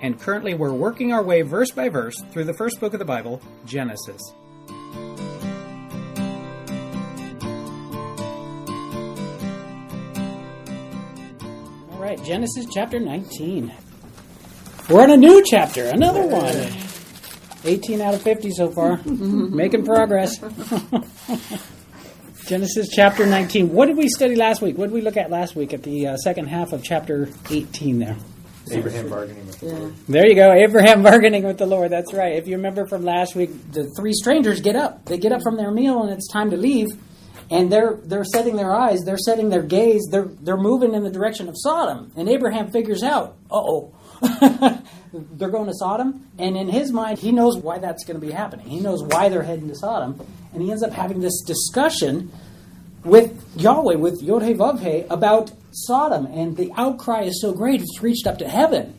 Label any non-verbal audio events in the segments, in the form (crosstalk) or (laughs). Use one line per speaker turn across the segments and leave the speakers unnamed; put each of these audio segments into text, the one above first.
and currently we're working our way verse by verse through the first book of the Bible, Genesis. All right, Genesis chapter 19. We're on a new chapter, another one. 18 out of 50 so far. (laughs) Making progress. (laughs) Genesis chapter 19. What did we study last week? What did we look at last week at the uh, second half of chapter 18 there?
Abraham bargaining with the Lord.
There you go, Abraham bargaining with the Lord. That's right. If you remember from last week, the three strangers get up. They get up from their meal and it's time to leave. And they're they're setting their eyes, they're setting their gaze, they're they're moving in the direction of Sodom. And Abraham figures out, uh oh. (laughs) they're going to Sodom, and in his mind, he knows why that's going to be happening. He knows why they're heading to Sodom, and he ends up having this discussion with Yahweh, with Yod Vavhe, about Sodom, and the outcry is so great it's reached up to heaven.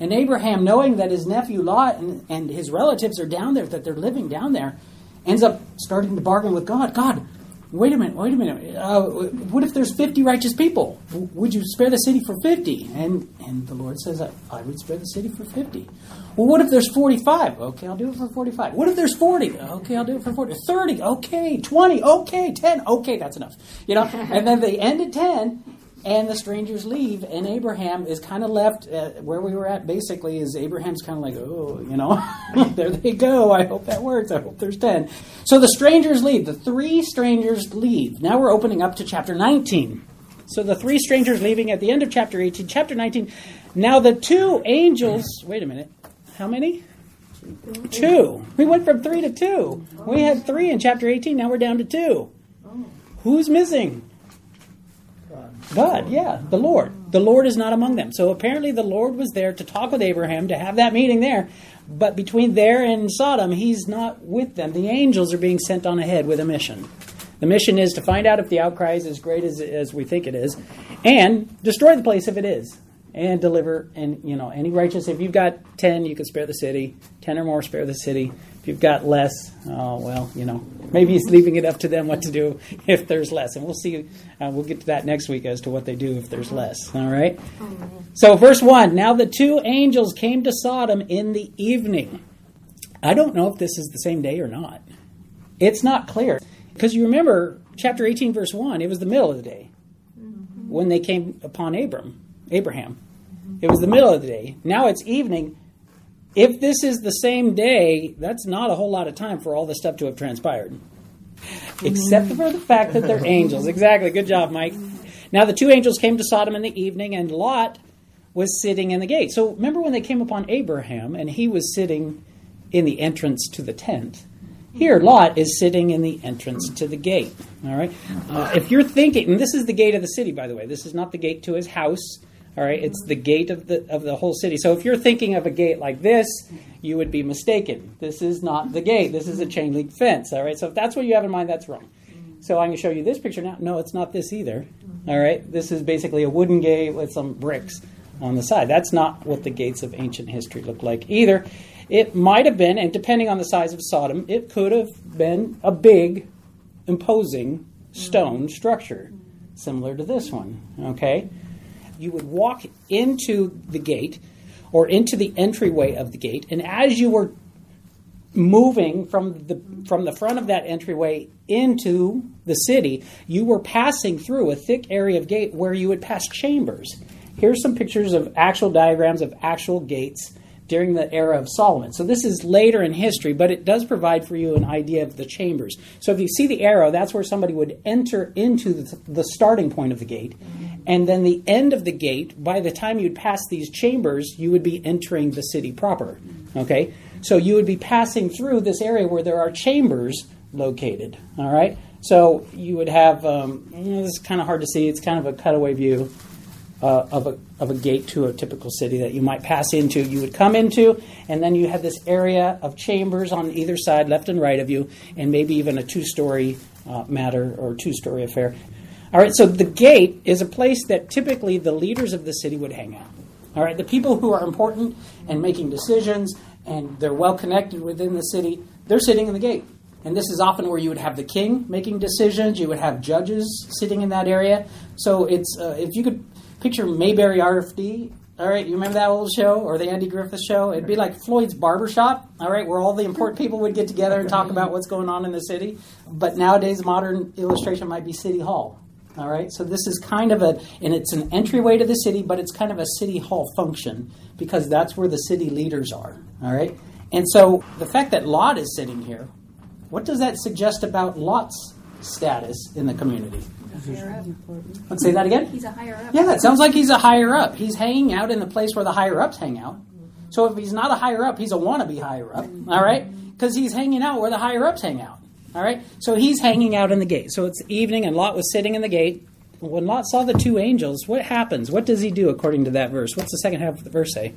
And Abraham, knowing that his nephew Lot and, and his relatives are down there, that they're living down there, ends up starting to bargain with God. God, wait a minute, wait a minute. Uh, what if there's 50 righteous people? W- Would you spare the city for 50? And, and the Lord says, I, I would spare the city for 50. Well, what if there's 45? Okay, I'll do it for 45. What if there's 40? Okay, I'll do it for 40. 30? Okay. 20? Okay. 10? Okay, that's enough. You know, (laughs) and then they end at 10, and the strangers leave, and Abraham is kind of left uh, where we were at. Basically, is Abraham's kind of like, oh, you know, (laughs) there they go. I hope that works. I hope there's ten. So the strangers leave. The three strangers leave. Now we're opening up to chapter 19. So the three strangers leaving at the end of chapter 18. Chapter 19. Now the two angels. Wait a minute. How many? Two. We went from three to two. We had three in chapter 18. Now we're down to two. Who's missing? God, yeah, the Lord. The Lord is not among them. So apparently the Lord was there to talk with Abraham, to have that meeting there. But between there and Sodom, he's not with them. The angels are being sent on ahead with a mission. The mission is to find out if the outcry is as great as, as we think it is, and destroy the place if it is, and deliver. And you know, any righteous. If you've got ten, you can spare the city. Ten or more, spare the city. If you've got less, oh well, you know, maybe he's leaving it up to them what to do (laughs) if there's less. And we'll see. Uh, we'll get to that next week as to what they do if there's less. All right. So, verse one. Now the two angels came to Sodom in the evening. I don't know if this is the same day or not. It's not clear. Because you remember chapter 18, verse 1, it was the middle of the day when they came upon Abram, Abraham. It was the middle of the day. Now it's evening. If this is the same day, that's not a whole lot of time for all this stuff to have transpired. Except for the fact that they're angels. Exactly. Good job, Mike. Now the two angels came to Sodom in the evening, and Lot was sitting in the gate. So remember when they came upon Abraham, and he was sitting in the entrance to the tent. Here, Lot is sitting in the entrance to the gate. All right. Uh, if you're thinking, and this is the gate of the city, by the way. This is not the gate to his house. All right. It's the gate of the of the whole city. So if you're thinking of a gate like this, you would be mistaken. This is not the gate. This is a chain link fence. All right. So if that's what you have in mind, that's wrong. So I'm going to show you this picture now. No, it's not this either. All right. This is basically a wooden gate with some bricks on the side. That's not what the gates of ancient history look like either. It might have been, and depending on the size of Sodom, it could have been a big, imposing stone structure, similar to this one. Okay? You would walk into the gate or into the entryway of the gate, and as you were moving from the from the front of that entryway into the city, you were passing through a thick area of gate where you would pass chambers. Here's some pictures of actual diagrams of actual gates during the era of Solomon. So this is later in history, but it does provide for you an idea of the chambers. So if you see the arrow, that's where somebody would enter into the, the starting point of the gate. And then the end of the gate, by the time you'd pass these chambers, you would be entering the city proper. Okay? So you would be passing through this area where there are chambers located. All right? So you would have, um, this is kind of hard to see, it's kind of a cutaway view uh, of, a, of a gate to a typical city that you might pass into. You would come into, and then you have this area of chambers on either side, left and right of you, and maybe even a two story uh, matter or two story affair. All right, so the gate is a place that typically the leaders of the city would hang out. All right, the people who are important and making decisions and they're well connected within the city, they're sitting in the gate. And this is often where you would have the king making decisions. You would have judges sitting in that area. So it's uh, if you could picture Mayberry RFD. All right, you remember that old show or the Andy Griffith show? It'd be like Floyd's Barbershop, all right, where all the important people would get together and talk about what's going on in the city. But nowadays, modern illustration might be City Hall, all right, so this is kind of a, and it's an entryway to the city, but it's kind of a city hall function because that's where the city leaders are. All right, and so the fact that Lot is sitting here, what does that suggest about Lot's status in the community? Let's say that again.
He's a higher up.
Yeah, it sounds like he's a higher up. He's hanging out in the place where the higher ups hang out. So if he's not a higher up, he's a wannabe higher up. All right, because he's hanging out where the higher ups hang out. All right? So he's hanging out in the gate. So it's evening, and Lot was sitting in the gate. When Lot saw the two angels, what happens? What does he do according to that verse? What's the second half of the verse say?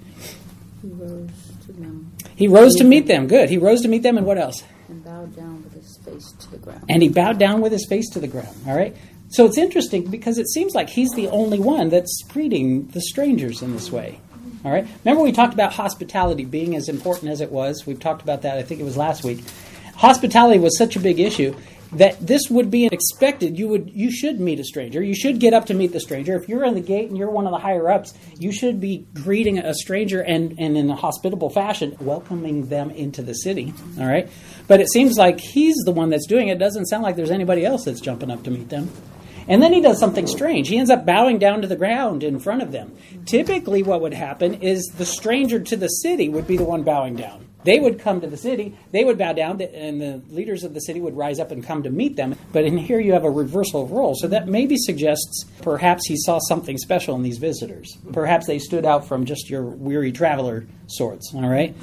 He rose to them
He rose to meet them. Good. He rose to meet them, and what else?
and bowed down with his face to the ground.
And he bowed down with his face to the ground. All right? So it's interesting because it seems like he's the only one that's greeting the strangers in this way. All right? Remember, we talked about hospitality being as important as it was. We've talked about that, I think it was last week. Hospitality was such a big issue that this would be expected. You would, you should meet a stranger. You should get up to meet the stranger. If you're in the gate and you're one of the higher ups, you should be greeting a stranger and, and in a hospitable fashion, welcoming them into the city. All right, but it seems like he's the one that's doing it. it doesn't sound like there's anybody else that's jumping up to meet them. And then he does something strange. He ends up bowing down to the ground in front of them. Typically, what would happen is the stranger to the city would be the one bowing down. They would come to the city, they would bow down, and the leaders of the city would rise up and come to meet them. But in here, you have a reversal of roles. So that maybe suggests perhaps he saw something special in these visitors. Perhaps they stood out from just your weary traveler sorts. All right?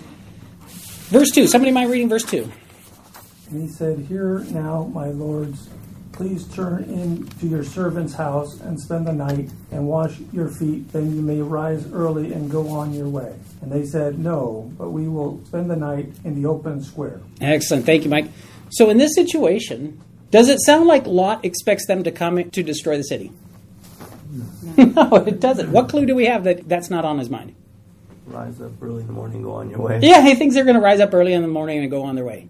Verse 2. Somebody mind reading verse 2?
And he said, Hear now, my lords, please turn in to your servant's house and spend the night and wash your feet, then you may rise early and go on your way. And they said, No, but we will spend the night in the open square.
Excellent. Thank you, Mike. So, in this situation, does it sound like Lot expects them to come to destroy the city? (laughs) No, it doesn't. What clue do we have that that's not on his mind?
Rise up early in the morning, go on your way.
Yeah, he thinks they're going to rise up early in the morning and go on their way.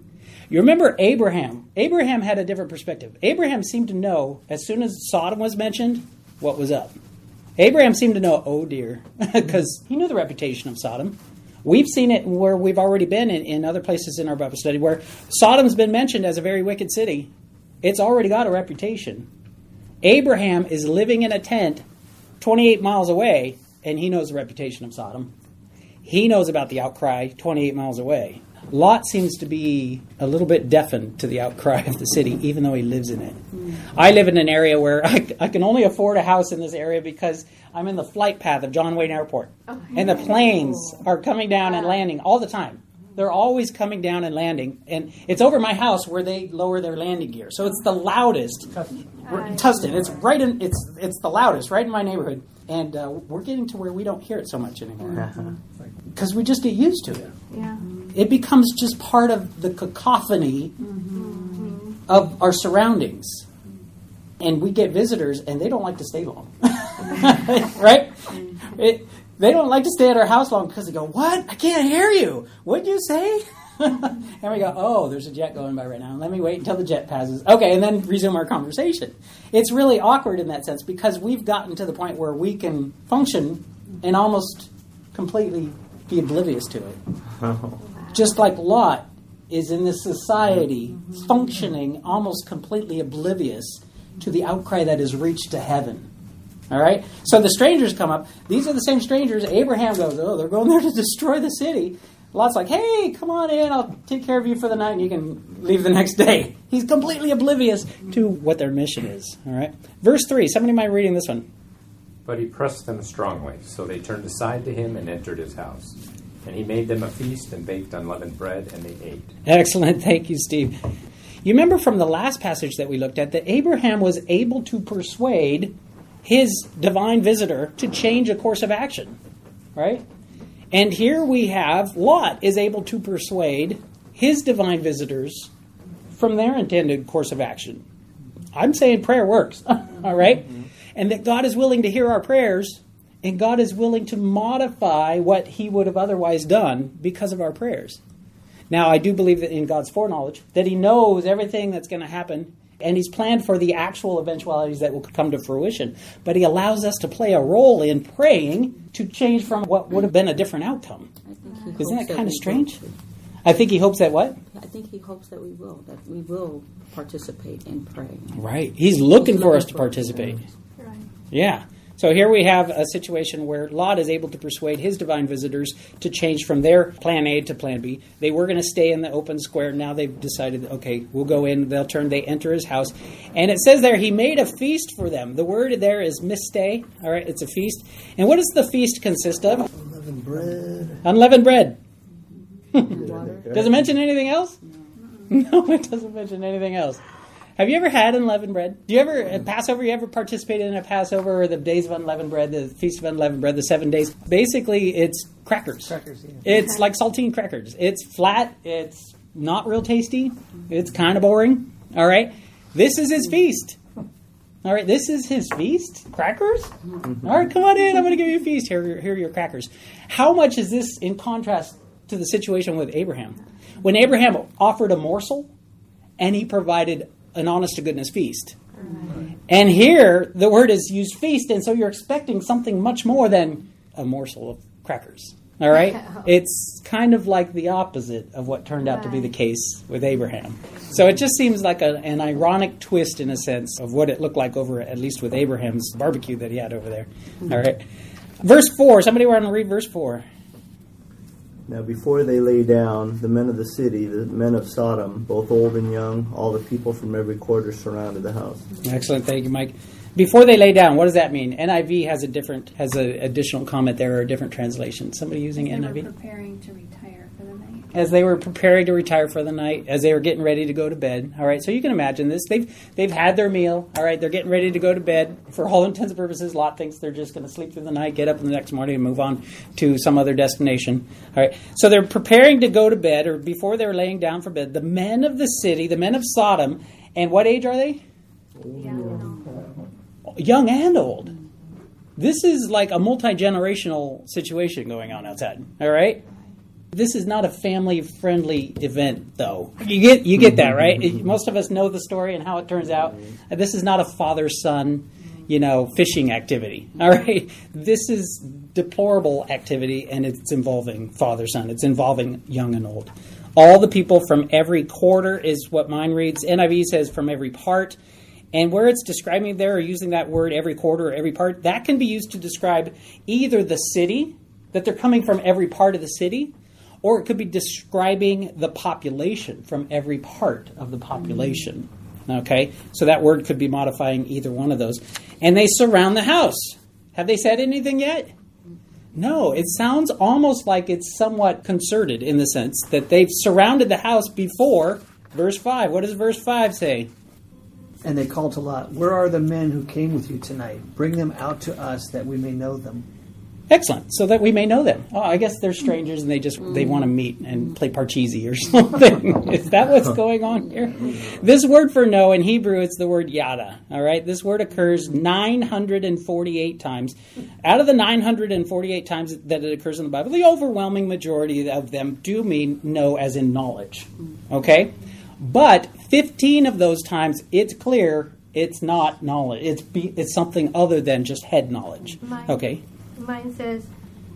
You remember Abraham. Abraham had a different perspective. Abraham seemed to know, as soon as Sodom was mentioned, what was up. Abraham seemed to know, oh dear, (laughs) because he knew the reputation of Sodom. We've seen it where we've already been in, in other places in our Bible study where Sodom's been mentioned as a very wicked city. It's already got a reputation. Abraham is living in a tent 28 miles away, and he knows the reputation of Sodom. He knows about the outcry 28 miles away. Lot seems to be a little bit deafened to the outcry of the city, even though he lives in it. I live in an area where I, I can only afford a house in this area because I'm in the flight path of John Wayne Airport. And the planes are coming down and landing all the time. They're always coming down and landing. And it's over my house where they lower their landing gear. So it's the loudest. Tustin. It's right in. It's it's the loudest right in my neighborhood, and uh, we're getting to where we don't hear it so much anymore (laughs) because we just get used to it.
Yeah.
It becomes just part of the cacophony of our surroundings, and we get visitors, and they don't like to stay long, (laughs) right? It, they don't like to stay at our house long because they go, "What? I can't hear you. What'd you say?" (laughs) and we go, "Oh, there's a jet going by right now. Let me wait until the jet passes." Okay, and then resume our conversation. It's really awkward in that sense because we've gotten to the point where we can function and almost completely be oblivious to it. (laughs) Oh. Just like Lot is in this society functioning almost completely oblivious to the outcry that has reached to heaven. All right? So the strangers come up. These are the same strangers. Abraham goes, Oh, they're going there to (laughs) destroy the city. Lot's like, Hey, come on in. I'll take care of you for the night and you can leave the next day. (laughs) He's completely oblivious to what their mission is. All right? Verse 3. Somebody mind reading this one?
But he pressed them strongly, so they turned aside to him and entered his house. And he made them a feast and baked unleavened bread, and they ate.
Excellent. (laughs) Thank you, Steve. You remember from the last passage that we looked at that Abraham was able to persuade his divine visitor to change a course of action, right? And here we have Lot is able to persuade his divine visitors from their intended course of action. I'm saying prayer works, (laughs) all right? Mm-hmm. And that God is willing to hear our prayers and God is willing to modify what he would have otherwise done because of our prayers. Now, I do believe that in God's foreknowledge, that he knows everything that's going to happen and he's planned for the actual eventualities that will come to fruition. But he allows us to play a role in praying to change from what would have been a different outcome.
I think he
Isn't
hopes
that kind of strange?
will.
I think he hopes that what?
I think he hopes that we will, that we will participate in praying.
Right. He's looking
He's
for
looking
us to
for-
participate. Yeah. So here we have a situation where Lot is able to persuade his divine visitors to change from their plan A to plan B. They were going to stay in the open square. Now they've decided, okay, we'll go in. They'll turn. They enter his house, and it says there he made a feast for them. The word there is mishteh. All right, it's a feast. And what does the feast consist of?
Unleavened bread.
Unleavened bread.
Water? (laughs)
Does it mention anything else? No, (laughs) it doesn't mention anything else. Have you ever had unleavened bread? Do you ever at mm. Passover? You ever participated in a Passover or the days of unleavened bread, the feast of unleavened bread, the seven days? Basically, it's crackers.
Crackers, yeah.
It's like saltine crackers. It's flat. It's not real tasty. It's kind of boring. All right. This is his feast. All right. This is his feast. Crackers. Mm-hmm. All right. Come on in. I'm going to give you a feast. Here, here are your crackers. How much is this in contrast to the situation with Abraham? When Abraham offered a morsel, and he provided an honest to goodness feast. And here, the word is used feast, and so you're expecting something much more than a morsel of crackers. All right? (laughs) It's kind of like the opposite of what turned out to be the case with Abraham. So it just seems like a, an ironic twist, in a sense, of what it looked like over, at least with Abraham's barbecue that he had over there. Mm-hmm. All right? Verse 4. Somebody want to read verse 4?
Now, before they lay down, the men of the city, the men of Sodom, both old and young, all the people from every quarter surrounded the house.
Excellent, thank you, Mike. Before they lay down, what does that mean? NIV has a different has an additional comment there or a different translation. Somebody using
They were
NIV
preparing to retire for the night.
As they were preparing to retire for the night, as they were getting ready to go to bed. All right, so you can imagine this. They've they've had their meal. All right, they're getting ready to go to bed. For all intents and purposes, Lot thinks they're just going to sleep through the night, get up in the next morning, and move on to some other destination. All right, so they're preparing to go to bed, or before they're laying down for bed. The men of the city, the men of Sodom, and what age are they? young and old. This is like a multi generational situation going on outside. All right. This is not a family friendly event, though. You get you get that right. Mm-hmm. Most of us know the story and how it turns out. Mm-hmm. This is not a father son, you know, fishing activity. (laughs) All right. This is deplorable activity, and it's involving father son. It's involving young and old. All the people from every quarter is what mine reads. NIV says from every part. And where it's describing there or using that word every quarter or every part, that can be used to describe either the city, that they're coming from every part of the city, or it could be describing the population from every part of the population. Okay? So that word could be modifying either one of those. And they surround the house. Have they said anything yet? No, it sounds almost like it's somewhat concerted in the sense that they've surrounded the house before verse 5. What does verse 5 say?
And they called to Lot, Where are the men who came with you tonight? Bring them out to us that we may know them.
Excellent, so that we may know them. Oh, I guess they're strangers and they just they want to meet and play parcheesi or (laughs) something. Is that what's going on here? This word for know in Hebrew it's the word yada. All right, this word occurs 948 times. Out of the 948 times that it occurs in the Bible, the overwhelming majority of them do mean know as in knowledge. Okay, but 15 of those times it's clear it's not knowledge. It's be, it's something other than just head knowledge.
Mine.
Okay.
Mine says,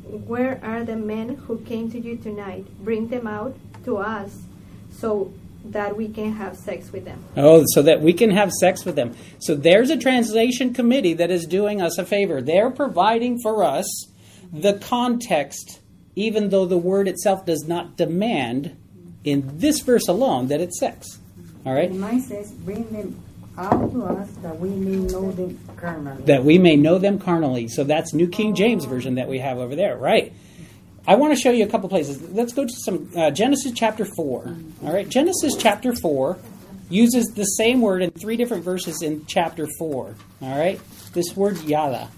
Where are the men who came to you tonight? Bring them out to us so that we can have sex with them.
Oh, so that we can have sex with them. So there's a translation committee that is doing us a favor. They're providing for us the context, even though the word itself does not demand in this verse alone that it's sex. All right?
And mine says, bring them out to us that we may know them carnally.
That we may know them carnally. So that's New King James Version that we have over there, right? I want to show you a couple places. Let's go to some uh, Genesis chapter 4. All right? Genesis chapter 4 uses the same word in three different verses in chapter 4. All right? This This word yada.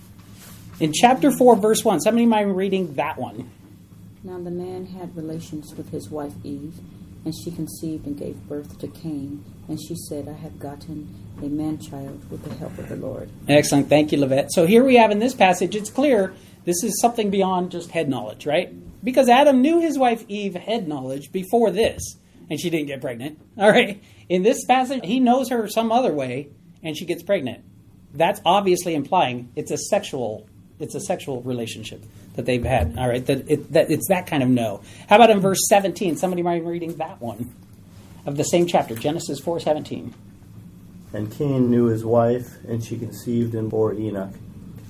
In chapter 4, verse 1, somebody mind reading that one?
Now the man had relations with his wife Eve, and she conceived and gave birth to Cain. And she said, I have gotten a man child with the help of the Lord.
Excellent. Thank you, Levette. So here we have in this passage, it's clear this is something beyond just head knowledge, right? Because Adam knew his wife Eve head knowledge before this, and she didn't get pregnant. (laughs) All right. In this passage, he knows her some other way, and she gets pregnant. That's obviously implying it's a sexual it's a sexual relationship that they've had. All right, that, it, that it's that kind of no. How about in verse 17? Somebody might be reading that one of the same chapter, Genesis 4:17.
And Cain knew his wife, and she conceived and bore Enoch.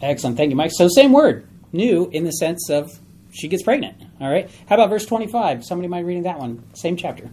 Excellent, thank you, Mike. So same word, new in the sense of she gets pregnant. All right. How about verse 25? Somebody might be reading that one, same chapter.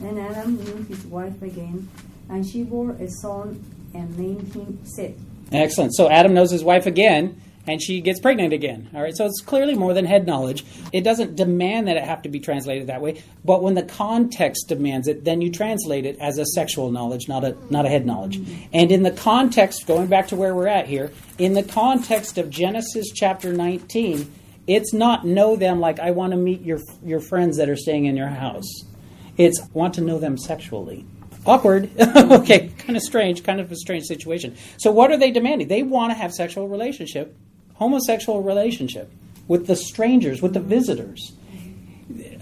And Adam knew his wife again, and she bore a son and named him Seth.
Excellent. So Adam knows his wife again, and she gets pregnant again. All right, so it's clearly more than head knowledge. It doesn't demand that it have to be translated that way, but when the context demands it, then you translate it as a sexual knowledge, not a not a head knowledge. And in the context, going back to where we're at here, in the context of Genesis chapter 19, it's not know them like I want to meet your your friends that are staying in your house. It's want to know them sexually. Awkward. (laughs) okay, kind of strange, kind of a strange situation. So what are they demanding? They want to have sexual relationship homosexual relationship with the strangers, with the visitors.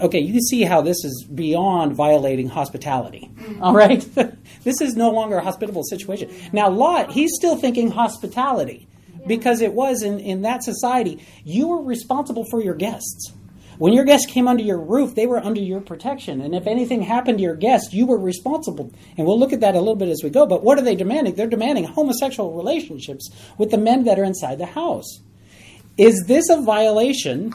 Okay, you can see how this is beyond violating hospitality. Mm-hmm. All right? (laughs) this is no longer a hospitable situation. Now, Lot, he's still thinking hospitality because it was in, in that society, you were responsible for your guests. When your guests came under your roof, they were under your protection. And if anything happened to your guests, you were responsible. And we'll look at that a little bit as we go. But what are they demanding? They're demanding homosexual relationships with the men that are inside the house. Is this a violation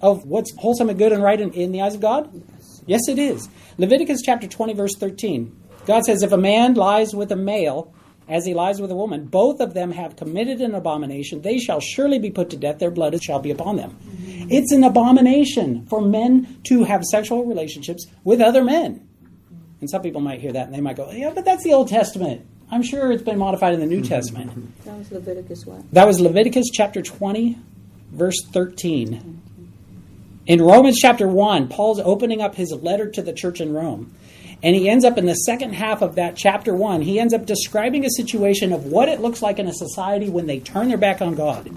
of what's wholesome and good and right in, in the eyes of God? Yes. yes, it is. Leviticus chapter 20, verse 13. God says, If a man lies with a male, as he lies with a woman, both of them have committed an abomination. They shall surely be put to death. Their blood shall be upon them. Mm-hmm. It's an abomination for men to have sexual relationships with other men. And some people might hear that and they might go, Yeah, but that's the Old Testament. I'm sure it's been modified in the New Testament.
That was Leviticus what?
That was Leviticus chapter 20, verse 13. In Romans chapter 1, Paul's opening up his letter to the church in Rome. And he ends up in the second half of that chapter 1, he ends up describing a situation of what it looks like in a society when they turn their back on God.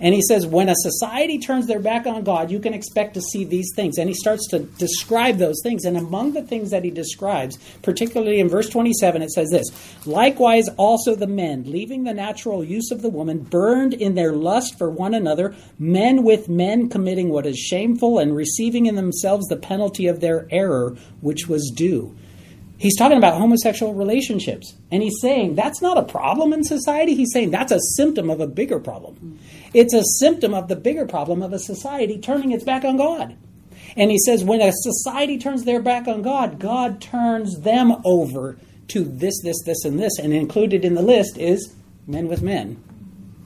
And he says, when a society turns their back on God, you can expect to see these things. And he starts to describe those things. And among the things that he describes, particularly in verse 27, it says this Likewise, also the men, leaving the natural use of the woman, burned in their lust for one another, men with men committing what is shameful and receiving in themselves the penalty of their error, which was due. He's talking about homosexual relationships. And he's saying that's not a problem in society. He's saying that's a symptom of a bigger problem. It's a symptom of the bigger problem of a society turning its back on God. And he says when a society turns their back on God, God turns them over to this, this, this, and this. And included in the list is men with men,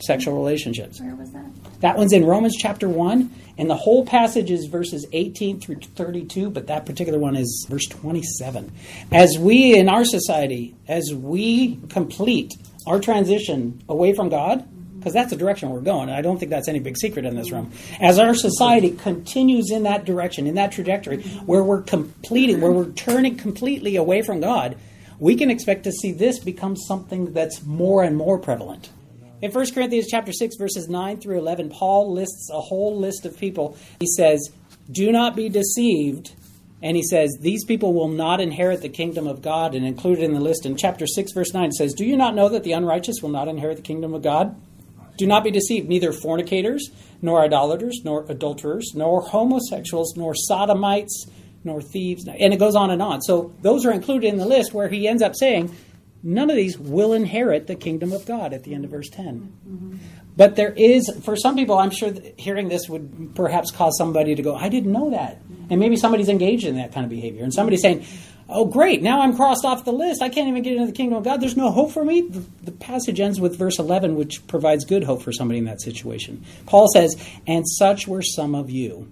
sexual relationships.
Where was that?
That one's in Romans chapter 1, and the whole passage is verses 18 through 32, but that particular one is verse 27. As we in our society, as we complete our transition away from God, because that's the direction we're going, and I don't think that's any big secret in this room. As our society continues in that direction, in that trajectory, where we're completing, where we're turning completely away from God, we can expect to see this become something that's more and more prevalent. In 1 Corinthians chapter 6 verses 9 through 11, Paul lists a whole list of people. He says, "Do not be deceived." And he says, These people will not inherit the kingdom of God. And included in the list in chapter 6, verse 9, it says, Do you not know that the unrighteous will not inherit the kingdom of God? Do not be deceived, neither fornicators, nor idolaters, nor adulterers, nor homosexuals, nor sodomites, nor thieves. And it goes on and on. So those are included in the list where he ends up saying, none of these will inherit the kingdom of God at the end of verse 10. Mm-hmm. But there is, for some people, I'm sure hearing this would perhaps cause somebody to go, I didn't know that. And maybe somebody's engaged in that kind of behavior. And somebody's saying, oh, great, now I'm crossed off the list. I can't even get into the kingdom of God. There's no hope for me. The, the, passage ends with verse 11, which provides good hope for somebody in that situation. Paul says, And such were some of you.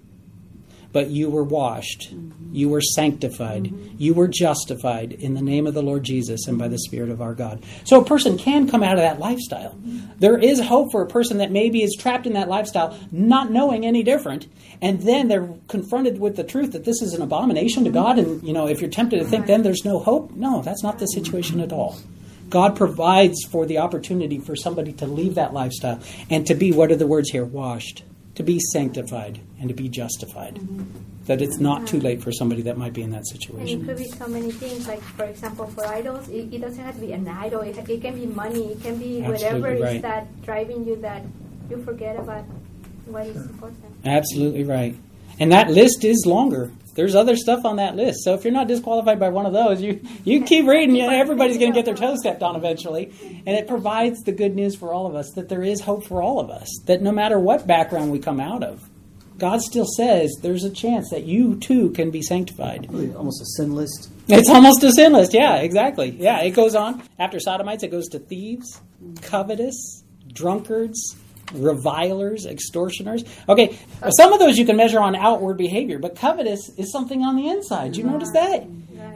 But you were washed, you were sanctified, you were justified in the name of the Lord Jesus and by the Spirit of our God. So a person can come out of that lifestyle. There is hope for a person that maybe is trapped in that lifestyle, not knowing any different, and then they're confronted with the truth that this is an abomination to God. And you know, if you're tempted to think then there's no hope, no, that's not the situation at all. God provides for the opportunity for somebody to leave that lifestyle and to be, what are the words here? Washed, to be sanctified, and to be justified. Mm-hmm. That it's not too uh-huh. late for somebody that might be in that situation.
And it could be so many things, like for example, for idols, it, it doesn't have to be an idol. It, it can be money. It can be whatever
Absolutely right.
is that driving you that you forget about what is important.
Absolutely right. And that list is longer. There's other stuff on that list. So if you're not disqualified by one of those, you, you keep reading. You know, everybody's going to get their toes stepped on eventually. And it provides the good news for all of us that there is hope for all of us. That no matter what background we come out of, God still says there's a chance that you too can be sanctified.
Almost a sin list.
It's almost a sin list. Yeah, exactly. Yeah, it goes on. After sodomites, it goes to thieves, covetous, drunkards, revilers, extortioners. Okay, some of those you can measure on outward behavior, but covetous is something on the inside. You notice that?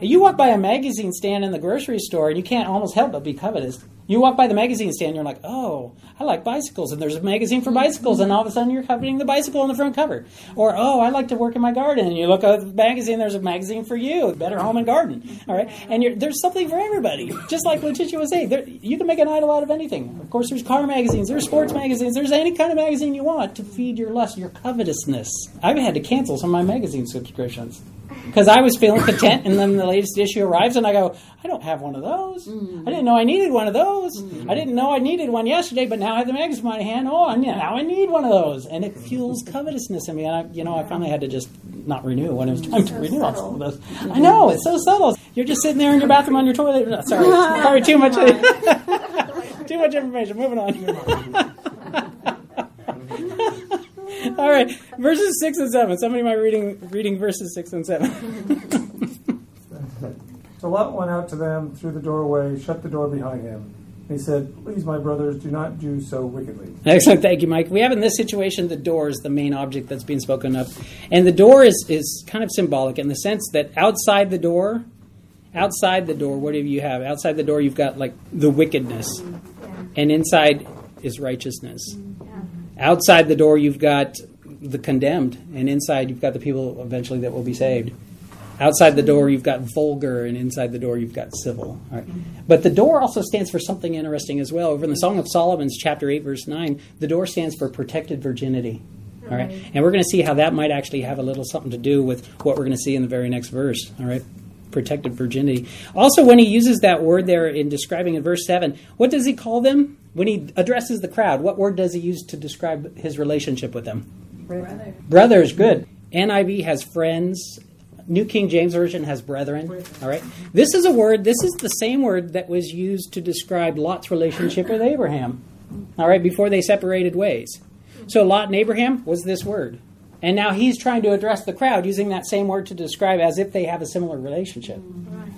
You walk by a magazine stand in the grocery store and you can't almost help but be covetous. You walk by the magazine stand, you're like, oh, I like bicycles, and there's a magazine for bicycles, and all of a sudden you're coveting the bicycle on the front cover. Or, oh, I like to work in my garden, and you look at the magazine, there's a magazine for you, Better Home and Garden. All right, and you're, there's something for everybody. Just like Letitia was saying, there, you can make an idol out of anything. Of course, there's car magazines, there's sports magazines, there's any kind of magazine you want to feed your lust, your covetousness. I've had to cancel some of my magazine subscriptions because I was feeling content, and then the latest issue arrives, and I go, I don't have one of those. Mm. I didn't know I needed one of those. I didn't know I needed one yesterday, but now I have the magazine in my hand. Oh, and now I need one of those, and it fuels covetousness in me. And I, you know, I finally had to just not renew when it was time to renew on some of those. I know it's so subtle. You're just sitting there in your bathroom on your toilet. no, (laughs) Sorry, sorry, too much, (laughs) too much information. Moving on. (laughs) All right, verses six and seven. Somebody might reading reading verses six and seven.
So Lot went out to them through the doorway, shut the door behind him. He said, Please, my brothers, do not do so wickedly.
Excellent, thank you, Mike. We have in this situation the door is the main object that's being spoken of, and the door is is kind of symbolic in the sense that outside the door, outside the door, what do you have? Outside the door, you've got like the wickedness, and inside is righteousness. Outside the door, you've got the condemned, and inside you've got the people eventually that will be saved. Outside the door, you've got vulgar, and inside the door, you've got civil. All right. But the door also stands for something interesting as well. Over in the Song of Solomon's, chapter 8, verse 9, the door stands for protected virginity. All right. And we're going to see how that might actually have a little something to do with what we're going to see in the very next verse. All right. Protected virginity. Also, when he uses that word there in describing in verse 7, what does he call them? When he addresses the crowd, what word does he use to describe his relationship with them?
Brother.
Brothers, good. NIV has friends. New King James Version has brethren. All right. This is a word, this is the same word that was used to describe Lot's relationship with Abraham. All right, before they separated ways. So Lot and Abraham was this word. And now he's trying to address the crowd using that same word to describe as if they have a similar relationship.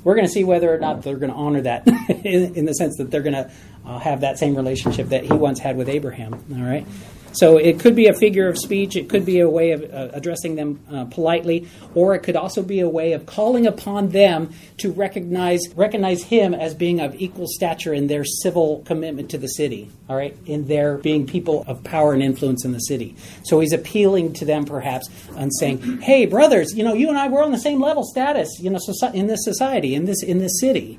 We're going to see whether or not they're going to honor that (laughs) in, in the sense that they're going to uh, have that same relationship that he once had with Abraham. All right. So it could be a figure of speech, it could be a way of uh, addressing them uh, politely, or it could also be a way of calling upon them to recognize recognize him as being of equal stature in their civil commitment to the city. All right, in their being people of power and influence in the city. So he's appealing to them perhaps and saying, "Hey, brothers, you know, you and I we're on the same level status, you know, soci- in this society, in this in this city."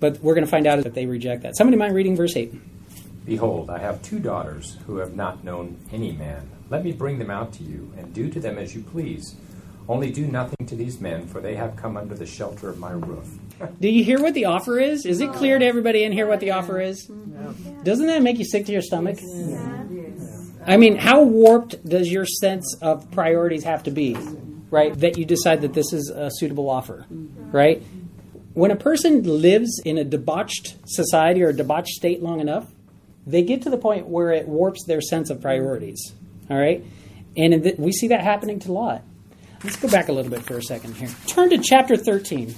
But we're going to find out that they reject that. Somebody mind reading verse eight.
Behold, I have two daughters who have not known any man. Let me bring them out to you, and do to them as you please. Only do nothing to these men, for they have come under the shelter of my roof. (laughs)
Do you hear what the offer is? Is it clear to everybody in here what the offer is? Doesn't that make you sick to your stomach? I mean, how warped does your sense of priorities have to be, right? That you decide that this is a suitable offer, right? When a person lives in a debauched society or a debauched state long enough, they get to the point where it warps their sense of priorities, all right? And we see that happening to Lot. Let's go back a little bit for a second here. Turn to chapter 13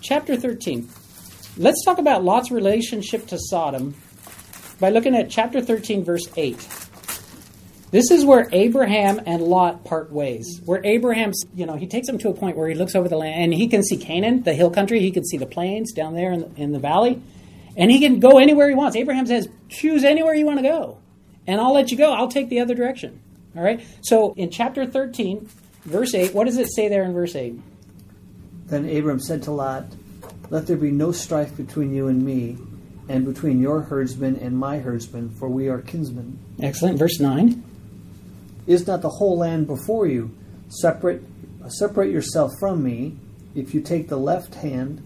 chapter 13. Let's talk about Lot's relationship to Sodom by looking at chapter 13, verse 8. This is where Abraham and Lot part ways. Where Abraham's, you know, he takes him to a point where he looks over the land and he can see Canaan, the hill country. He can see the plains down there in the, in the valley. And he can go anywhere he wants. Abraham says, choose anywhere you want to go. And I'll let you go. I'll take the other direction. All right? So in chapter 13, verse 8, what does it say there in verse 8?
Then Abram said to Lot, Let there be no strife between you and me, and between your herdsmen and my herdsmen, for we are kinsmen.
Excellent. Verse 9.
Is not the whole land before you? Separate, separate yourself from me. If you take the left hand,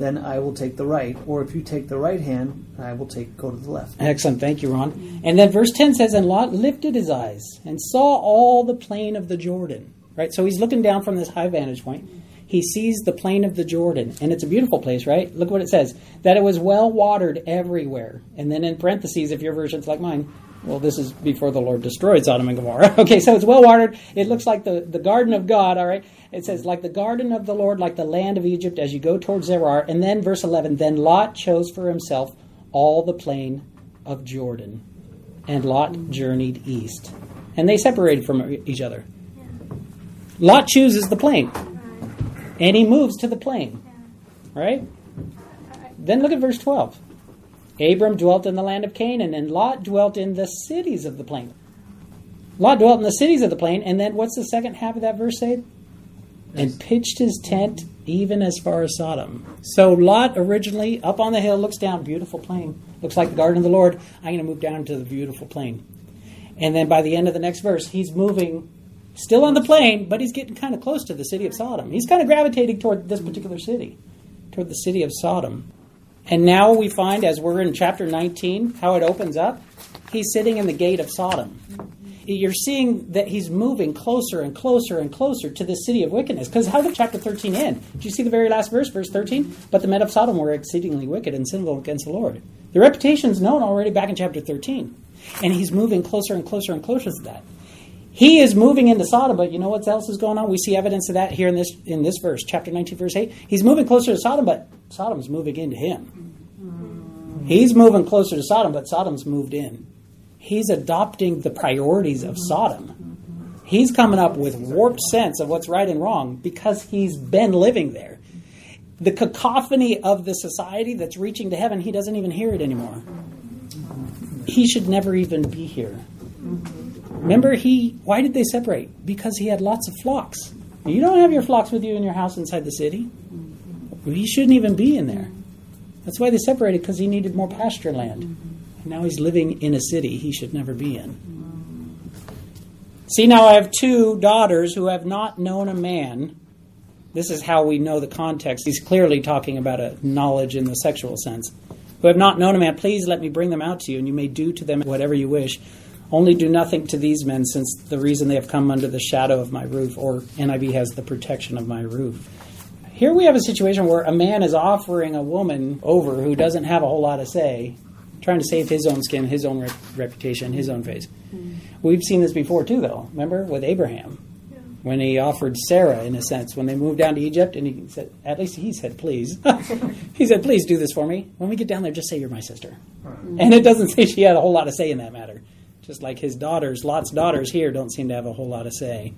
then I will take the right. Or if you take the right hand, I will take go to the left.
Excellent. Thank you, Ron. Mm-hmm. And then verse 10 says, And Lot lifted his eyes and saw all the plain of the Jordan. Right? So he's looking down from this high vantage point. He sees the plain of the Jordan. And it's a beautiful place, right? Look what it says that it was well watered everywhere. And then in parentheses, if your version's like mine, well, this is before the Lord destroyed Sodom and Gomorrah. (laughs) okay, so it's well watered. It looks like the, the garden of God, all right? It says, like the garden of the Lord, like the land of Egypt as you go towards Zoar. And then verse 11, then Lot chose for himself all the plain of Jordan. And Lot journeyed east. And they separated from each other. Lot chooses the plain. And he moves to the plain. Right? Then look at verse 12. Abram dwelt in the land of Canaan, and Lot dwelt in the cities of the plain. Lot dwelt in the cities of the plain, and then what's the second half of that verse say? And pitched his tent even as far as Sodom. So Lot originally up on the hill looks down, beautiful plain. Looks like the garden of the Lord. I'm going to move down to the beautiful plain. And then by the end of the next verse, he's moving still on the plain, but he's getting kind of close to the city of Sodom. He's kind of gravitating toward this particular city, toward the city of Sodom. And now we find, as we're in chapter 19, how it opens up. He's sitting in the gate of Sodom. You're seeing that he's moving closer and closer and closer to the city of wickedness. Because how did chapter 13 end? Do you see the very last verse, verse 13? But the men of Sodom were exceedingly wicked and sinful against the Lord. The reputation's known already back in chapter 13. And he's moving closer and closer and closer to that. He is moving into Sodom, but you know what else is going on? We see evidence of that here in this in this verse, chapter 19, verse 8. He's moving closer to Sodom, but Sodom's moving into him. He's moving closer to Sodom, but Sodom's moved in. He's adopting the priorities of Sodom. He's coming up with warped sense of what's right and wrong because he's been living there. The cacophony of the society that's reaching to heaven, he doesn't even hear it anymore. He should never even be here. Remember, he why did they separate? Because he had lots of flocks. You don't have your flocks with you in your house inside the city. He shouldn't even be in there. That's why they separated because he needed more pasture land. And now he's living in a city he should never be in. See, now I have two daughters who have not known a man. This is how we know the context. He's clearly talking about a knowledge in the sexual sense. Who have not known a man, please let me bring them out to you, and you may do to them whatever you wish. Only do nothing to these men, since the reason they have come under the shadow of my roof, or NIV has the protection of my roof. Here we have a situation where a man is offering a woman over who doesn't have a whole lot to say, trying to save his own skin, his own rep- reputation, his own face. Mm. We've seen this before too, though. Remember with Abraham, yeah. when he offered Sarah, in a sense, when they moved down to Egypt, and he said, at least he said, please. (laughs) he said, please do this for me. When we get down there, just say you're my sister. Mm. And it doesn't say she had a whole lot to say in that matter. Just like his daughters, Lot's daughters here don't seem to have a whole lot to say.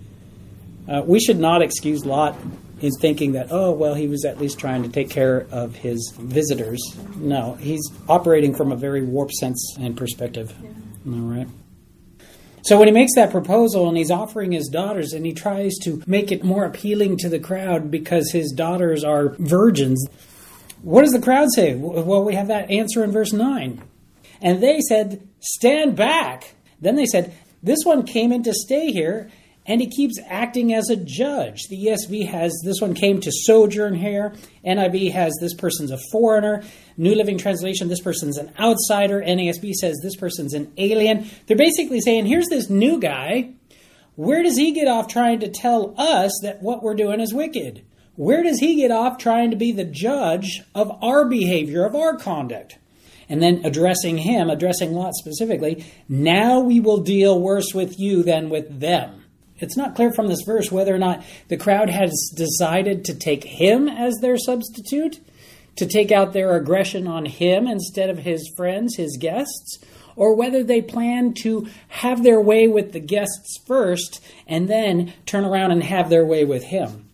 Uh, we should not excuse Lot in thinking that, oh, well, he was at least trying to take care of his visitors. No, he's operating from a very warped sense and perspective. Yeah. All right. So when he makes that proposal and he's offering his daughters and he tries to make it more appealing to the crowd because his daughters are virgins, what does the crowd say? Well, we have that answer in verse 9. And they said, Stand back. Then they said, This one came in to stay here, and he keeps acting as a judge. The ESV has this one came to sojourn here. NIV has this person's a foreigner. New Living Translation, this person's an outsider. NASB says this person's an alien. They're basically saying, Here's this new guy. Where does he get off trying to tell us that what we're doing is wicked? Where does he get off trying to be the judge of our behavior, of our conduct? and then addressing him, addressing Lot specifically, now we will deal worse with you than with them. It's not clear from this verse whether or not the crowd has decided to take him as their substitute, to take out their aggression on him instead of his friends, his guests, or whether they plan to have their way with the guests first and then turn around and have their way with him.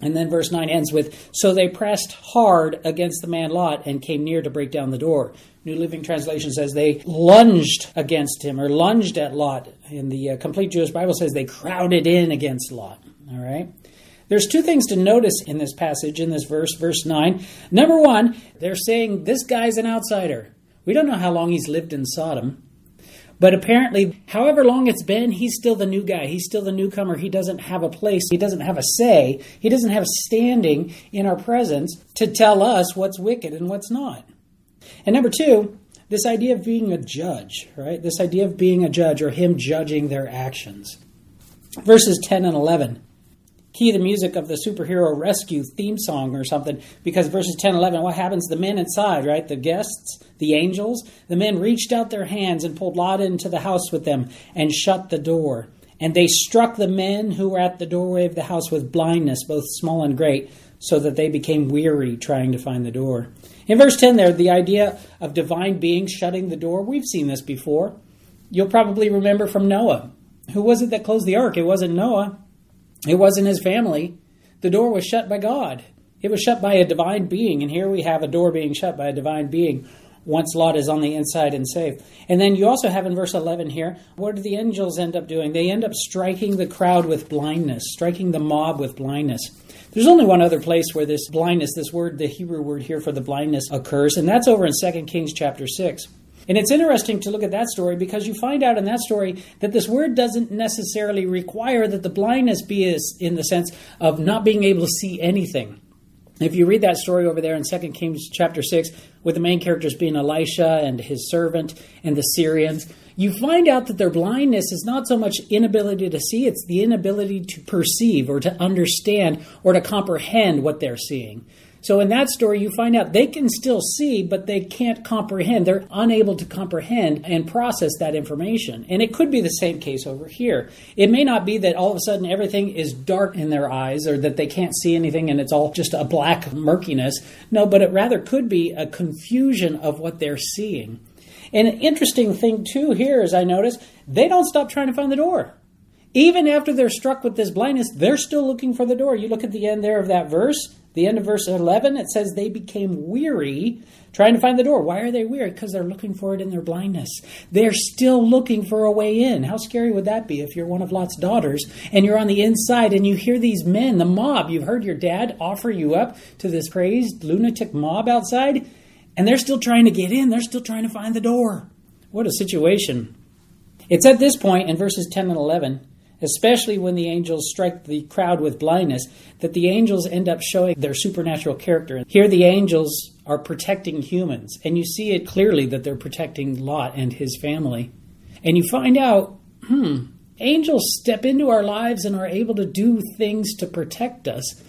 And then verse 9 ends with So they pressed hard against the man Lot and came near to break down the door. New Living Translation says they lunged against him or lunged at Lot. In the uh, Complete Jewish Bible says they crowded in against Lot. All right? There's two things to notice in this passage, in this verse, verse 9. Number one, they're saying this guy's an outsider. We don't know how long he's lived in Sodom. But apparently, however long it's been, he's still the new guy. He's still the newcomer. He doesn't have a place. He doesn't have a say. He doesn't have standing in our presence to tell us what's wicked and what's not. And number two, this idea of being a judge, right? This idea of being a judge or him judging their actions. Verses 10 and 11 key the music of the superhero rescue theme song or something because verses 10 11 what happens? The men inside right? The guests the angels the men reached out their hands and pulled lot into the house with them and shut the door. And they struck the men who were at the doorway of the house with blindness both small and great so that they became weary trying to find the door in verse 10 there the idea of divine beings shutting the door we've seen this before you'll probably remember from noah who was it that closed the ark it wasn't noah it wasn't his family. The door was shut by God. It was shut by a divine being, and here we have a door being shut by a divine being once Lot is on the inside and safe. And then you also have in verse 11 here, what do the angels end up doing? They end up striking the crowd with blindness, striking the mob with blindness. There's only one other place where this blindness, this word, the Hebrew word here for the blindness occurs, and that's over in 2 Kings chapter 6. And it's interesting to look at that story because you find out in that story that this word doesn't necessarily require that the blindness be is in the sense of not being able to see anything. If you read that story over there in 2 Kings chapter 6, with the main characters being Elisha and his servant and the Syrians, you find out that their blindness is not so much inability to see, it's the inability to perceive or to understand or to comprehend what they're seeing. So in that story, you find out they can still see, but they can't comprehend. They're unable to comprehend and process that information. And it could be the same case over here. It may not be that all of a sudden everything is dark in their eyes or that they can't see anything and it's all just a black murkiness. No, but it rather could be a confusion of what they're seeing. And an interesting thing, too, here is I notice they don't stop trying to find the door. Even after they're struck with this blindness, they're still looking for the door. You look at the end there of that verse the end of verse 11, it says they became weary trying to find the door. Why are they weary? Because they're looking for it in their blindness. They're still looking for a way in. How scary would that be if you're one of Lot's daughters and you're on the inside and you hear these men, the mob, you've heard your dad offer you up to this crazed lunatic mob outside, and they're still trying to get in. They're still trying to find the door. What a situation. It's at this point in verses 10 and 11 especially when the angels strike the crowd with blindness, that the angels end up showing their supernatural character. Here, the angels are protecting humans, and you see it clearly that they're protecting Lot and his family. And you find out, hmm, angels step into our lives and are able to do things to protect us.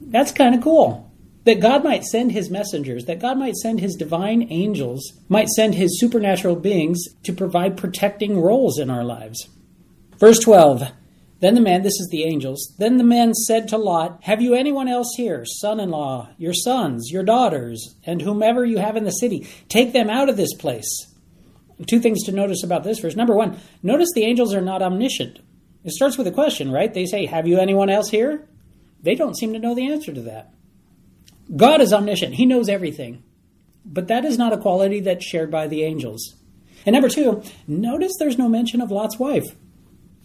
That's kind of cool. That God might send his messengers, that God might send his divine angels, might send his supernatural beings to provide protecting roles in our lives. Verse 12 Then the man, this is the angels, then the men said to Lot, Have you anyone else here, son in law, your sons, your daughters, and whomever you have in the city? Take them out of this place. Two things to notice about this verse. Number one, notice the angels are not omniscient. It starts with a question, right? They say, Have you anyone else here? They don't seem to know the answer to that. God is omniscient, He knows everything. But that is not a quality that's shared by the angels. And number two, notice there's no mention of Lot's wife.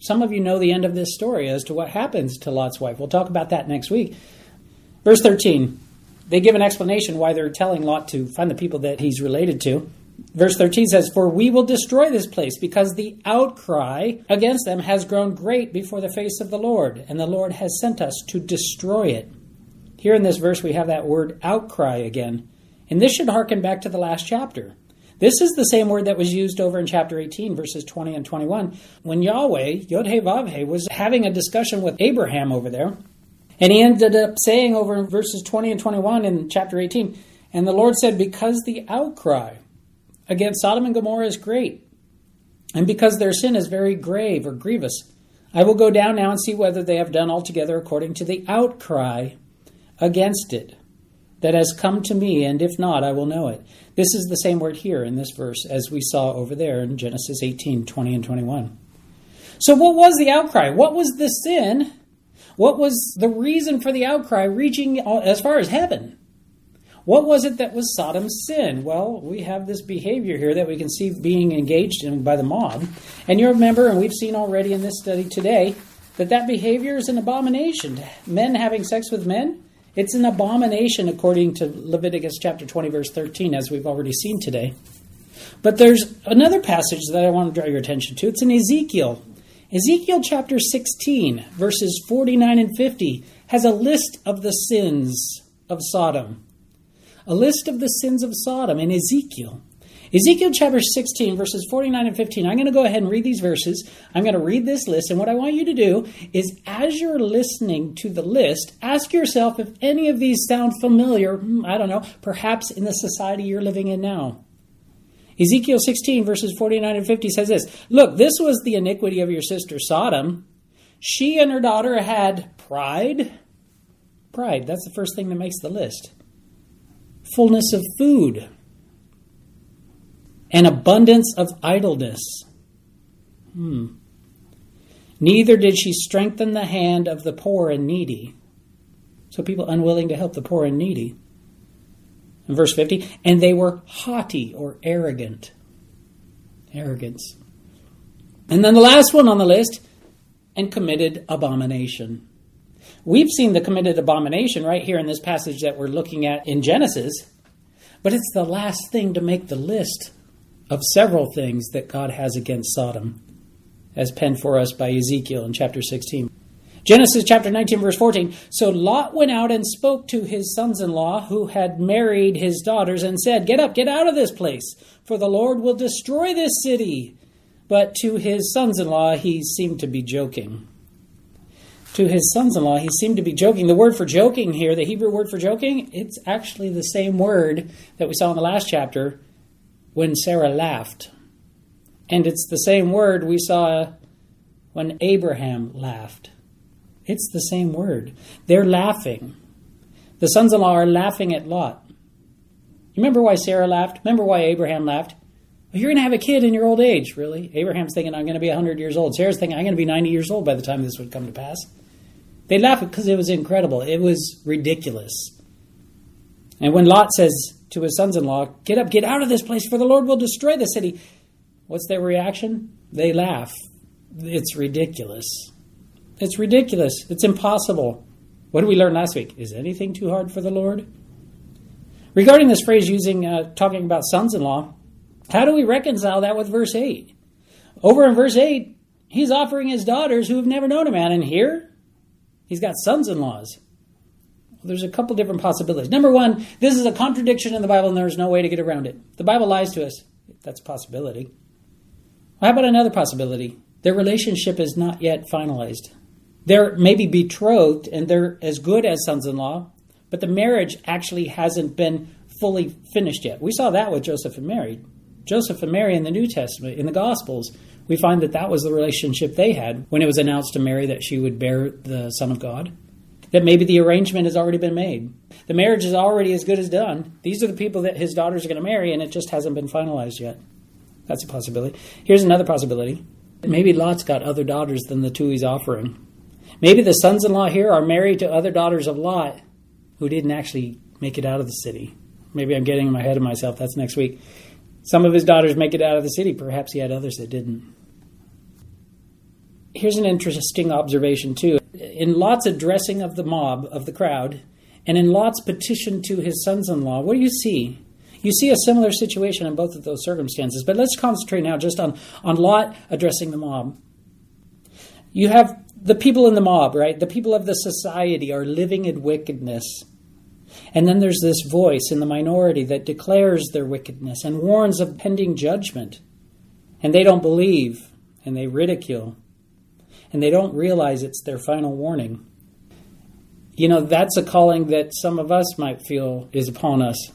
Some of you know the end of this story as to what happens to Lot's wife. We'll talk about that next week. Verse 13. They give an explanation why they're telling Lot to find the people that he's related to. Verse 13 says, For we will destroy this place, because the outcry against them has grown great before the face of the Lord, and the Lord has sent us to destroy it. Here in this verse, we have that word outcry again. And this should harken back to the last chapter. This is the same word that was used over in chapter 18, verses 20 and 21, when Yahweh, Yod He Vav He, was having a discussion with Abraham over there. And he ended up saying over in verses 20 and 21 in chapter 18, and the Lord said, Because the outcry against Sodom and Gomorrah is great, and because their sin is very grave or grievous, I will go down now and see whether they have done altogether according to the outcry against it. that has come to me, and if not, I will know it. This is the same word here in this verse as we saw over there in Genesis 18 20 and 21. So, what was the outcry? What was the sin? What was the reason for the outcry reaching as far as heaven? What was it that was Sodom's sin? Well, we have this behavior here that we can see being engaged in by the mob. And you remember, and we've seen already in this study today, that that behavior is an abomination. Men having sex with men, it's an abomination according to Leviticus chapter 20, verse 13, as we've already seen today. But there's another passage that I want to draw your attention to. It's in Ezekiel. Ezekiel chapter 16, verses 49 and 50, has a list of the sins of Sodom a list of the sins of Sodom in Ezekiel. Ezekiel chapter 16, verses 49 and 15. I'm going to go ahead and read these verses. I'm going to read this list. And what I want you to do is, as you're listening to the list, ask yourself if any of these sound familiar, hmm, I don't know, perhaps in the society you're living in now. Ezekiel 16, verses 49 and 50 says this Look, this was the iniquity of your sister Sodom. She and her daughter had pride. Pride, that's the first thing that makes the list fullness of food, an abundance of idleness. Hmm. Neither did she strengthen the hand of the poor and needy. So people unwilling to help the poor and needy. In verse 50, and they were haughty or arrogant. Arrogance. And then the last one on the list, and committed abomination. We've seen the committed abomination right here in this passage that we're looking at in Genesis, but it's the last thing to make the list of several things that God has against Sodom, as penned for us by Ezekiel in chapter 16. Genesis chapter 19, verse 14. So Lot went out and spoke to his sons in law who had married his daughters and said, Get up, get out of this place, for the Lord will destroy this city. But to his sons in law, he seemed to be joking to his sons in law, he seemed to be joking. The word for joking here, the Hebrew word for joking, it's actually the same word that we saw in the last chapter when Sarah laughed. And it's the same word we saw when Abraham laughed. It's the same word. They're laughing. The sons in law are laughing at Lot. You remember why Sarah laughed? Remember why Abraham laughed? Well, you're going to have a kid in your old age, really? Abraham's thinking, I'm going to be 100 years old. Sarah's thinking, I'm going to be 90 years old by the time this would come to pass. They laugh because it was incredible. It was ridiculous. And when Lot says to his sons in law, Get up, get out of this place, for the Lord will destroy the city, what's their reaction? They laugh. It's ridiculous. It's ridiculous. It's impossible. What did we learn last week? Is anything too hard for the Lord? Regarding this phrase using uh, talking about sons-in-law, how do we reconcile that with verse 8? Over in verse 8, he's offering his daughters who have never known a man, and here He's got sons in laws. There's a couple different possibilities. Number one, this is a contradiction in the Bible and there's no way to get around it. The Bible lies to us. That's a possibility. How about another possibility? Their relationship is not yet finalized. They're maybe betrothed and they're as good as sons in law, but the marriage actually hasn't been fully finished yet. We saw that with Joseph and Mary. Joseph and Mary in the New Testament, in the Gospels, we find that that was the relationship they had when it was announced to Mary that she would bear the Son of God. That maybe the arrangement has already been made. The marriage is already as good as done. These are the people that his daughters are going to marry, and it just hasn't been finalized yet. That's a possibility. Here's another possibility. Maybe Lot's got other daughters than the two he's offering. Maybe the sons in law here are married to other daughters of Lot who didn't actually make it out of the city. Maybe I'm getting ahead of myself. That's next week. Some of his daughters make it out of the city. Perhaps he had others that didn't. Here's an interesting observation, too. In Lot's addressing of the mob, of the crowd, and in Lot's petition to his sons in law, what do you see? You see a similar situation in both of those circumstances. But let's concentrate now just on, on Lot addressing the mob. You have the people in the mob, right? The people of the society are living in wickedness. And then there's this voice in the minority that declares their wickedness and warns of pending judgment. And they don't believe and they ridicule. And they don't realize it's their final warning. You know, that's a calling that some of us might feel is upon us.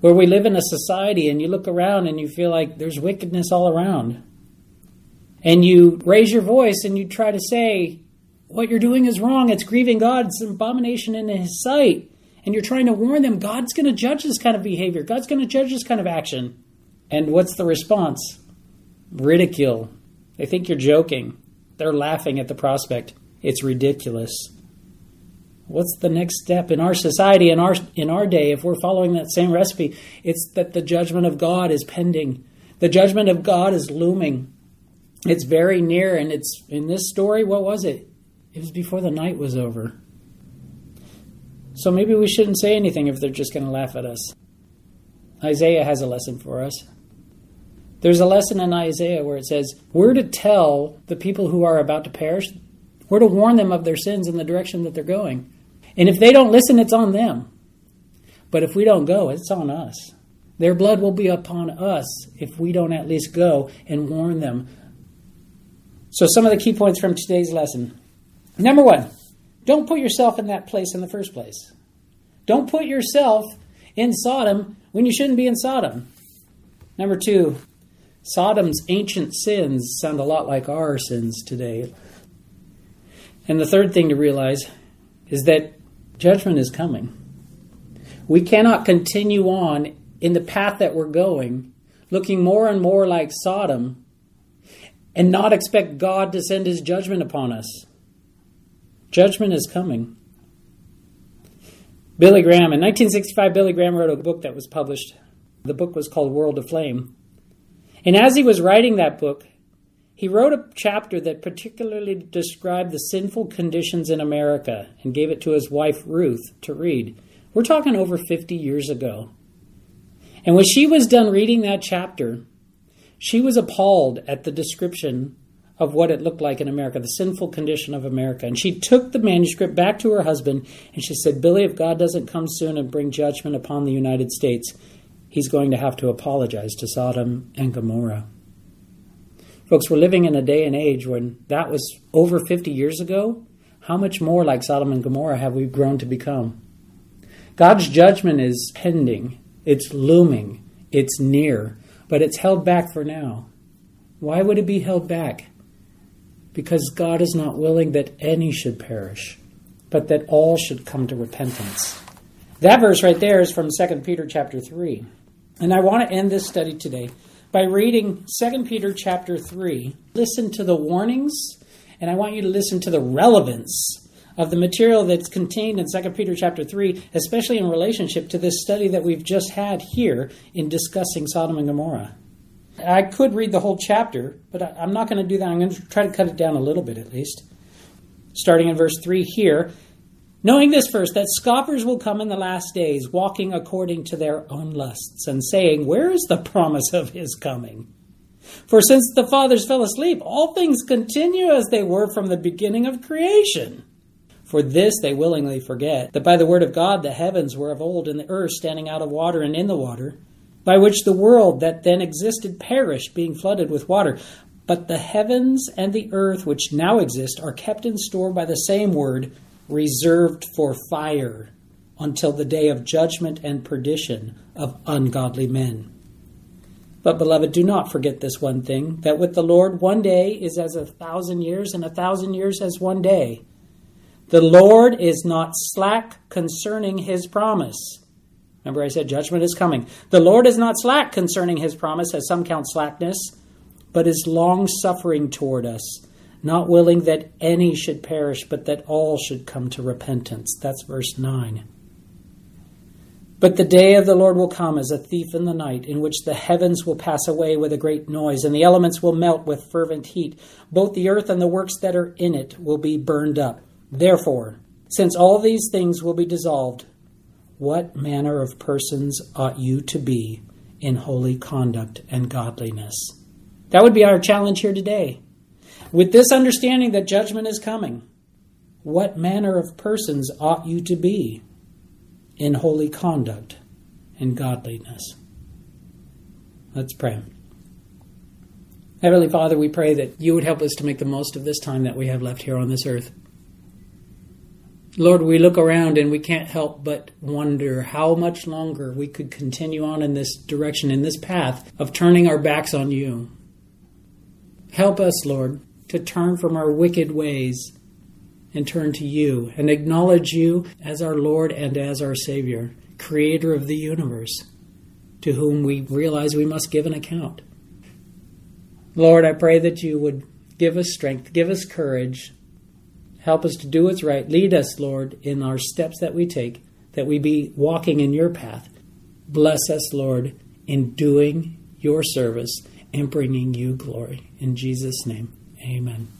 Where we live in a society and you look around and you feel like there's wickedness all around. And you raise your voice and you try to say, what you're doing is wrong. It's grieving God. It's an abomination in His sight. and you're trying to warn them God's going to judge this kind of behavior, God's going to judge this kind of action. And what's the response? Ridicule. They think you're joking. They're laughing at the prospect. It's ridiculous. What's the next step in our society, in our in our day, if we're following that same recipe? It's that the judgment of God is pending. The judgment of God is looming. It's very near, and it's in this story, what was it? It was before the night was over. So maybe we shouldn't say anything if they're just going to laugh at us. Isaiah has a lesson for us. There's a lesson in Isaiah where it says, We're to tell the people who are about to perish, we're to warn them of their sins and the direction that they're going. And if they don't listen, it's on them. But if we don't go, it's on us. Their blood will be upon us if we don't at least go and warn them. So, some of the key points from today's lesson. Number one, don't put yourself in that place in the first place. Don't put yourself in Sodom when you shouldn't be in Sodom. Number two, Sodom's ancient sins sound a lot like our sins today. And the third thing to realize is that judgment is coming. We cannot continue on in the path that we're going, looking more and more like Sodom, and not expect God to send his judgment upon us. Judgment is coming. Billy Graham, in 1965, Billy Graham wrote a book that was published. The book was called World Aflame. And as he was writing that book, he wrote a chapter that particularly described the sinful conditions in America and gave it to his wife Ruth to read. We're talking over 50 years ago. And when she was done reading that chapter, she was appalled at the description of what it looked like in America, the sinful condition of America. And she took the manuscript back to her husband and she said, Billy, if God doesn't come soon and bring judgment upon the United States, he's going to have to apologize to Sodom and Gomorrah. Folks, we're living in a day and age when that was over 50 years ago. How much more like Sodom and Gomorrah have we grown to become? God's judgment is pending, it's looming, it's near, but it's held back for now. Why would it be held back? Because God is not willing that any should perish, but that all should come to repentance. That verse right there is from 2 Peter chapter 3. And I want to end this study today by reading 2 Peter chapter 3. Listen to the warnings, and I want you to listen to the relevance of the material that's contained in 2 Peter chapter 3, especially in relationship to this study that we've just had here in discussing Sodom and Gomorrah. I could read the whole chapter, but I'm not going to do that. I'm going to try to cut it down a little bit at least. Starting in verse 3 here, Knowing this first, that scoffers will come in the last days, walking according to their own lusts, and saying, Where is the promise of his coming? For since the fathers fell asleep, all things continue as they were from the beginning of creation. For this they willingly forget, that by the word of God the heavens were of old, and the earth standing out of water and in the water, by which the world that then existed perished, being flooded with water. But the heavens and the earth which now exist are kept in store by the same word reserved for fire until the day of judgment and perdition of ungodly men. But, beloved, do not forget this one thing that with the Lord one day is as a thousand years, and a thousand years as one day. The Lord is not slack concerning his promise. Remember, I said judgment is coming. The Lord is not slack concerning his promise, as some count slackness, but is long suffering toward us not willing that any should perish, but that all should come to repentance. That's verse 9. But the day of the Lord will come as a thief in the night, in which the heavens will pass away with a great noise, and the elements will melt with fervent heat. Both the earth and the works that are in it will be burned up. Therefore, since all these things will be dissolved, what manner of persons ought you to be in holy conduct and godliness? That would be our challenge here today. With this understanding that judgment is coming, what manner of persons ought you to be in holy conduct and godliness? Let's pray. Heavenly Father, we pray that you would help us to make the most of this time that we have left here on this earth. Lord, we look around and we can't help but wonder how much longer we could continue on in this direction, in this path of turning our backs on you. Help us, Lord, to turn from our wicked ways and turn to you and acknowledge you as our Lord and as our Savior, creator of the universe, to whom we realize we must give an account. Lord, I pray that you would give us strength, give us courage, help us to do what's right. Lead us, Lord, in our steps that we take, that we be walking in your path. Bless us, Lord, in doing your service and bringing you glory. In Jesus' name, amen.